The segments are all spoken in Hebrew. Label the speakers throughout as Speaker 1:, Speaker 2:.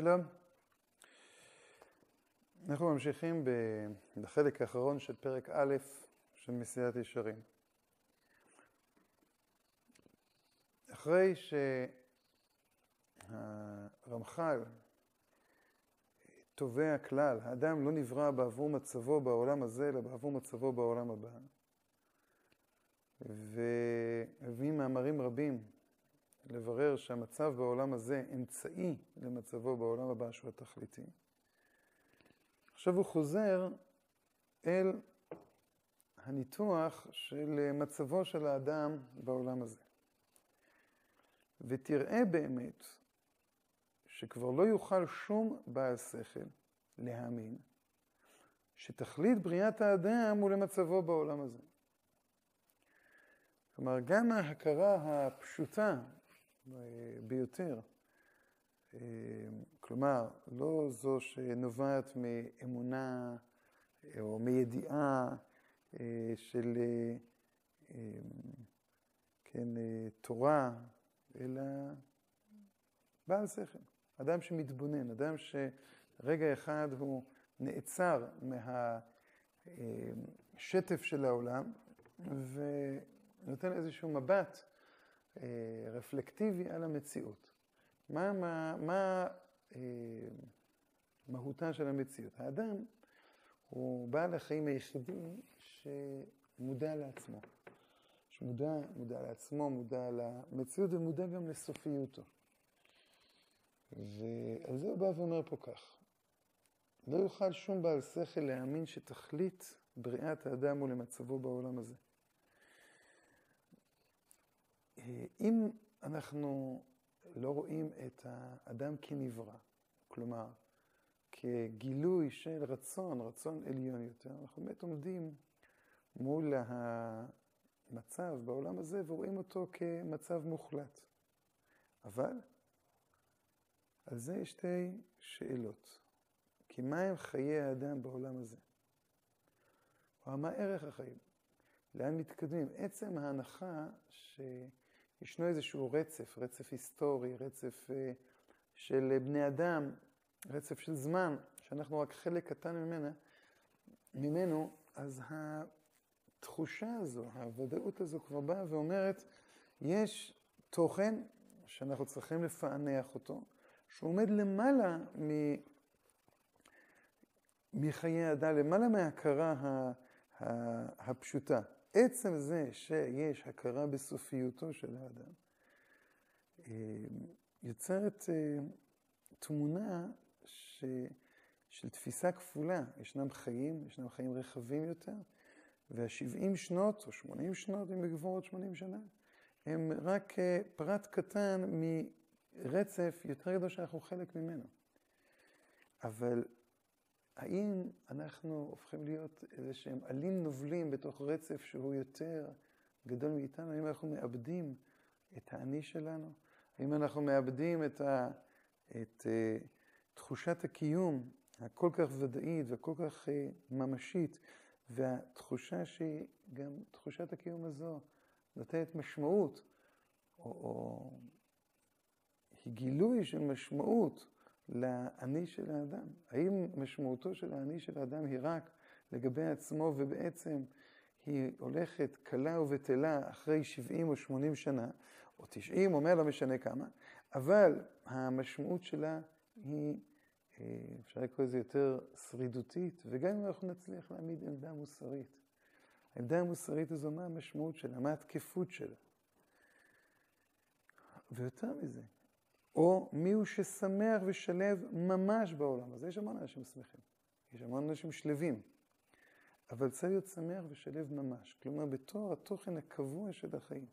Speaker 1: שלום. אנחנו ממשיכים בחלק האחרון של פרק א' של מסיעת ישרים. אחרי שהרמח"ל תובע כלל, האדם לא נברא בעבור מצבו בעולם הזה, אלא בעבור מצבו בעולם הבא. והביא מאמרים רבים לברר שהמצב בעולם הזה אמצעי למצבו בעולם הבא שהוא התכליתי. עכשיו הוא חוזר אל הניתוח של מצבו של האדם בעולם הזה. ותראה באמת שכבר לא יוכל שום בעל שכל להאמין שתכלית בריאת האדם הוא למצבו בעולם הזה. כלומר, גם ההכרה הפשוטה ביותר, כלומר, לא זו שנובעת מאמונה או מידיעה של כן, תורה, אלא בעל שכל. אדם שמתבונן, אדם שרגע אחד הוא נעצר מהשטף של העולם ונותן איזשהו מבט רפלקטיבי על המציאות. מה, מה, מה אה, מהותה של המציאות? האדם הוא בעל החיים היחידי שמודע לעצמו. שמודע, מודע לעצמו, מודע למציאות ומודע גם לסופיותו. ועל זה הוא בא ואומר פה כך: לא יוכל שום בעל שכל להאמין שתכלית בריאת האדם הוא למצבו בעולם הזה. אם אנחנו לא רואים את האדם כנברא, כלומר, כגילוי של רצון, רצון עליון יותר, אנחנו באמת עומדים מול המצב בעולם הזה ורואים אותו כמצב מוחלט. אבל על זה יש שתי שאלות. כי מה הם חיי האדם בעולם הזה? או מה ערך החיים? לאן מתקדמים? עצם ההנחה שישנו איזשהו רצף, רצף היסטורי, רצף אה, של בני אדם, רצף של זמן, שאנחנו רק חלק קטן ממנה, ממנו, אז התחושה הזו, הוודאות הזו כבר באה ואומרת, יש תוכן שאנחנו צריכים לפענח אותו, שהוא עומד למעלה מ... מחיי האדם, למעלה מההכרה הפשוטה. עצם זה שיש הכרה בסופיותו של האדם, אה, יוצרת אה, תמונה ש... של תפיסה כפולה. ישנם חיים, ישנם חיים רחבים יותר, וה-70 שנות או 80 שנות, אם נגבור עוד 80 שנה, הם רק אה, פרט קטן מרצף יותר גדול שאנחנו חלק ממנו. אבל האם אנחנו הופכים להיות איזה שהם עלים נובלים בתוך רצף שהוא יותר גדול מאיתנו? האם אנחנו מאבדים את האני שלנו? האם אנחנו מאבדים את, ה, את uh, תחושת הקיום הכל כך ודאית וכל כך uh, ממשית, והתחושה שהיא גם תחושת הקיום הזו נותנת משמעות, או, או היא גילוי של משמעות לאני של האדם? האם משמעותו של האני של האדם היא רק לגבי עצמו ובעצם היא הולכת קלה ובטלה אחרי 70 או 80 שנה, או 90 או 100, לא משנה כמה, אבל המשמעות שלה היא, אה, אפשר לקרוא לזה יותר שרידותית, וגם אם אנחנו נצליח להעמיד עמדה מוסרית. העמדה המוסרית הזו, מה המשמעות שלה? מה התקפות שלה? ויותר מזה, או מיהו ששמח ושלב ממש בעולם הזה. יש המון אנשים שמחים, יש המון אנשים שלווים, אבל צריך להיות שמח ושלב ממש. כלומר, בתור התוכן הקבוע של החיים.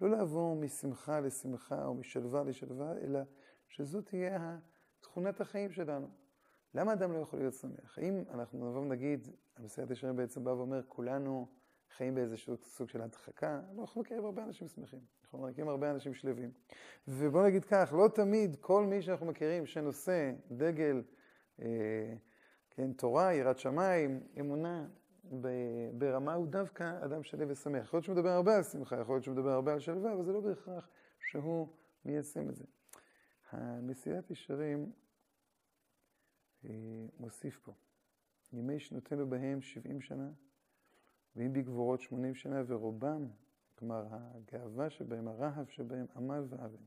Speaker 1: לא לעבור משמחה לשמחה או משלווה לשלווה, אלא שזו תהיה תכונת החיים שלנו. למה אדם לא יכול להיות שמח? האם אנחנו נבוא ונגיד, המסייעת ישרים בעצם בא ואומר, כולנו חיים באיזשהו סוג של הדחקה, לא, אנחנו מכירים הרבה אנשים שמחים, אנחנו מכירים הרבה אנשים שלווים. ובוא נגיד כך, לא תמיד כל מי שאנחנו מכירים שנושא דגל, אה, כן, תורה, יראת שמיים, אמונה, ברמה הוא דווקא אדם שלו ושמח. יכול להיות שהוא מדבר הרבה על שמחה, יכול להיות שהוא מדבר הרבה על שלווה, אבל זה לא בהכרח שהוא מיישם את זה. המסיעת ישרים מוסיף פה, ימי שנותינו בהם 70 שנה, ואם בגבורות 80 שנה, ורובם, כלומר הגאווה שבהם, הרהב שבהם, עמל ואבן.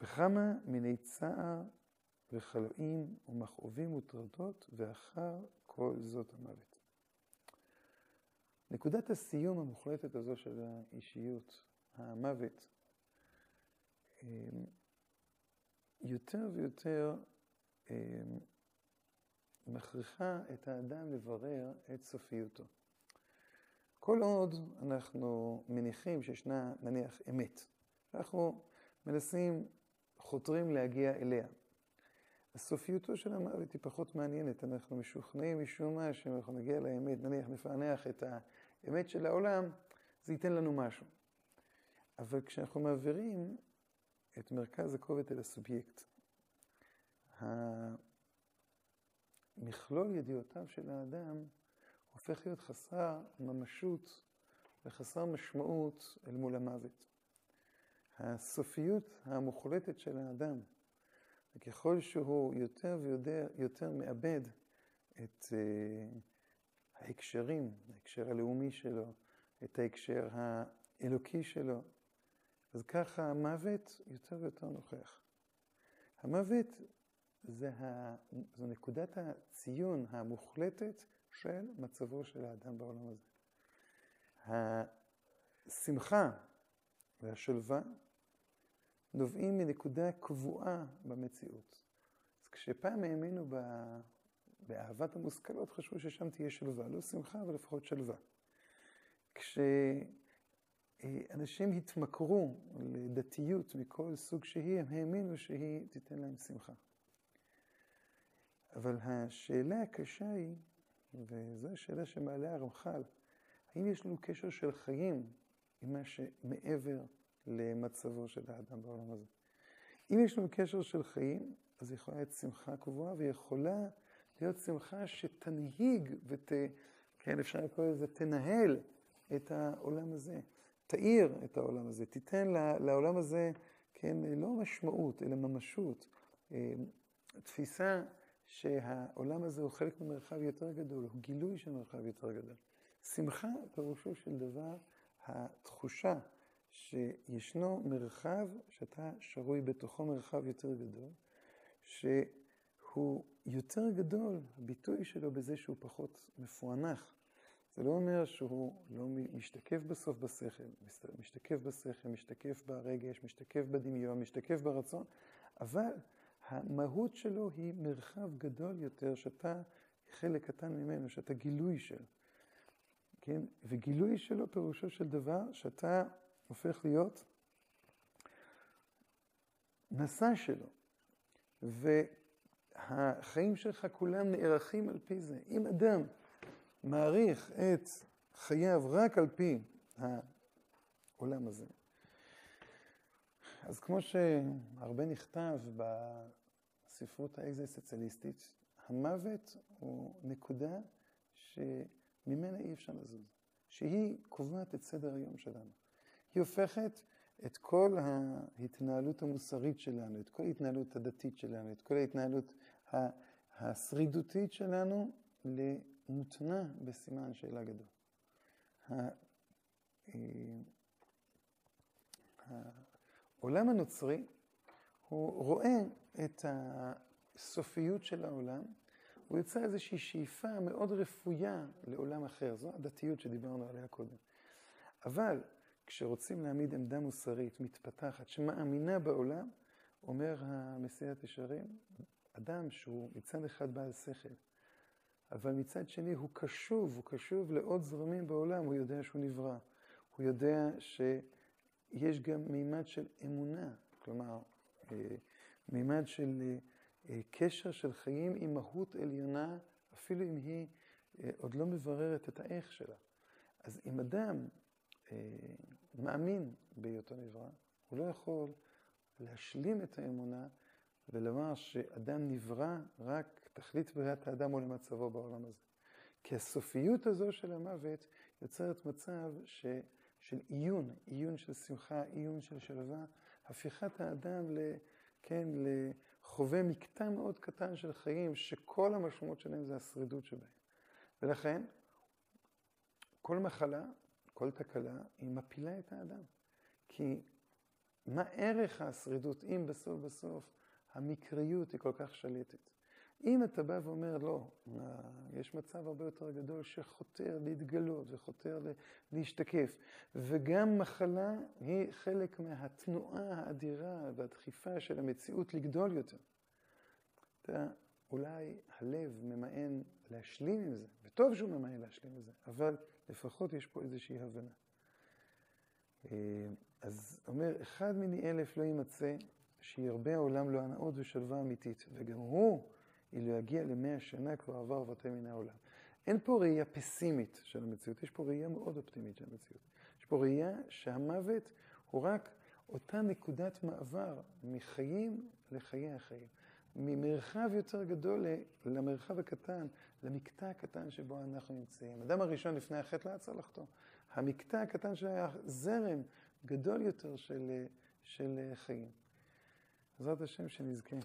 Speaker 1: בכמה מיני צער וחלואים ומכאובים וטרדות, ואחר כל זאת המוות. נקודת הסיום המוחלטת הזו של האישיות, המוות, אמ, יותר ויותר אמ, מכריחה את האדם לברר את סופיותו. כל עוד אנחנו מניחים שישנה, נניח, אמת, אנחנו מנסים, חותרים להגיע אליה. הסופיותו של המוות היא פחות מעניינת, אנחנו משוכנעים משום מה שאם אנחנו נגיע לאמת, נניח נפענח את האמת של העולם, זה ייתן לנו משהו. אבל כשאנחנו מעבירים את מרכז הכובד אל הסובייקט, מכלול ידיעותיו של האדם הופך להיות חסר ממשות וחסר משמעות אל מול המוות. הסופיות המוחלטת של האדם, וככל שהוא יותר ויותר מאבד את uh, ההקשרים, ההקשר הלאומי שלו, את ההקשר האלוקי שלו, אז ככה המוות יותר ויותר נוכח. המוות זה ה... זו נקודת הציון המוחלטת של מצבו של האדם בעולם הזה. השמחה והשלווה נובעים מנקודה קבועה במציאות. אז כשפעם האמינו באהבת המושכלות, חשבו ששם תהיה שלווה. לא שמחה, אבל לפחות שלווה. כשאנשים התמכרו לדתיות מכל סוג שהיא, הם האמינו שהיא תיתן להם שמחה. אבל השאלה הקשה היא, וזו השאלה שמעלה הרמח"ל, האם יש לנו קשר של חיים עם מה שמעבר למצבו של האדם בעולם הזה? אם יש לנו קשר של חיים, אז יכולה להיות שמחה קבועה, ויכולה להיות שמחה שתנהיג ות... כן, אפשר לקרוא לזה, תנהל את העולם הזה, תאיר את העולם הזה, תיתן לעולם הזה, כן, לא משמעות, אלא ממשות, אה, תפיסה שהעולם הזה הוא חלק ממרחב יותר גדול, הוא גילוי של מרחב יותר גדול. שמחה פירושו של דבר התחושה שישנו מרחב שאתה שרוי בתוכו מרחב יותר גדול, שהוא יותר גדול, הביטוי שלו בזה שהוא פחות מפוענח. זה לא אומר שהוא לא משתקף בסוף בשכל, משתקף בשכל, משתקף ברגש, משתקף בדמיון, משתקף ברצון, אבל המהות שלו היא מרחב גדול יותר, שאתה חלק קטן ממנו, שאתה גילוי של. כן? וגילוי שלו פירושו של דבר שאתה הופך להיות נשא שלו. והחיים שלך כולם נערכים על פי זה. אם אדם מעריך את חייו רק על פי העולם הזה, אז כמו שהרבה נכתב בספרות האקזיסטציאליסטית, המוות הוא נקודה שממנה אי אפשר לזוז, שהיא קובעת את סדר היום שלנו. היא הופכת את כל ההתנהלות המוסרית שלנו, את כל ההתנהלות הדתית שלנו, את כל ההתנהלות השרידותית שלנו למותנה בסימן שאלה גדול. העולם הנוצרי, הוא רואה את הסופיות של העולם, הוא יוצא איזושהי שאיפה מאוד רפויה לעולם אחר. זו הדתיות שדיברנו עליה קודם. אבל כשרוצים להעמיד עמדה מוסרית מתפתחת, שמאמינה בעולם, אומר המסיעת ישרים, אדם שהוא מצד אחד בעל שכל, אבל מצד שני הוא קשוב, הוא קשוב לעוד זרמים בעולם, הוא יודע שהוא נברא. הוא יודע ש... יש גם מימד של אמונה, כלומר, אה, מימד של אה, קשר של חיים עם מהות עליונה, אפילו אם היא אה, עוד לא מבררת את האיך שלה. אז אם אדם מאמין בהיותו נברא, הוא לא יכול להשלים את האמונה ולומר שאדם נברא רק תכלית בריאת האדם או למצבו בעולם הזה. כי הסופיות הזו של המוות יוצרת מצב ש... של עיון, עיון של שמחה, עיון של שלווה, הפיכת האדם, ל, כן, חווה מקטע מאוד קטן של חיים שכל המשמעות שלהם זה השרידות שבהם. ולכן, כל מחלה, כל תקלה, היא מפילה את האדם. כי מה ערך השרידות אם בסוף בסוף המקריות היא כל כך שלטת? אם אתה בא ואומר, לא, יש מצב הרבה יותר גדול שחותר להתגלות וחותר להשתקף, וגם מחלה היא חלק מהתנועה האדירה והדחיפה של המציאות לגדול יותר. אתה, אולי הלב ממאן להשלים עם זה, וטוב שהוא ממאן להשלים עם זה, אבל לפחות יש פה איזושהי הבנה. אה, אז אומר, אחד מני אלף לא יימצא שירבה העולם לו הנאות ושלווה אמיתית, וגם הוא אילו יגיע למאה שנה כבר עבר ובטל מן העולם. אין פה ראייה פסימית של המציאות, יש פה ראייה מאוד אופטימית של המציאות. יש פה ראייה שהמוות הוא רק אותה נקודת מעבר מחיים לחיי החיים. ממרחב יותר גדול למרחב הקטן, למקטע הקטן שבו אנחנו נמצאים. אדם הראשון לפני החטא לא יצא לחטוא. המקטע הקטן שהיה זרם גדול יותר של, של חיים. בעזרת השם שנזכה.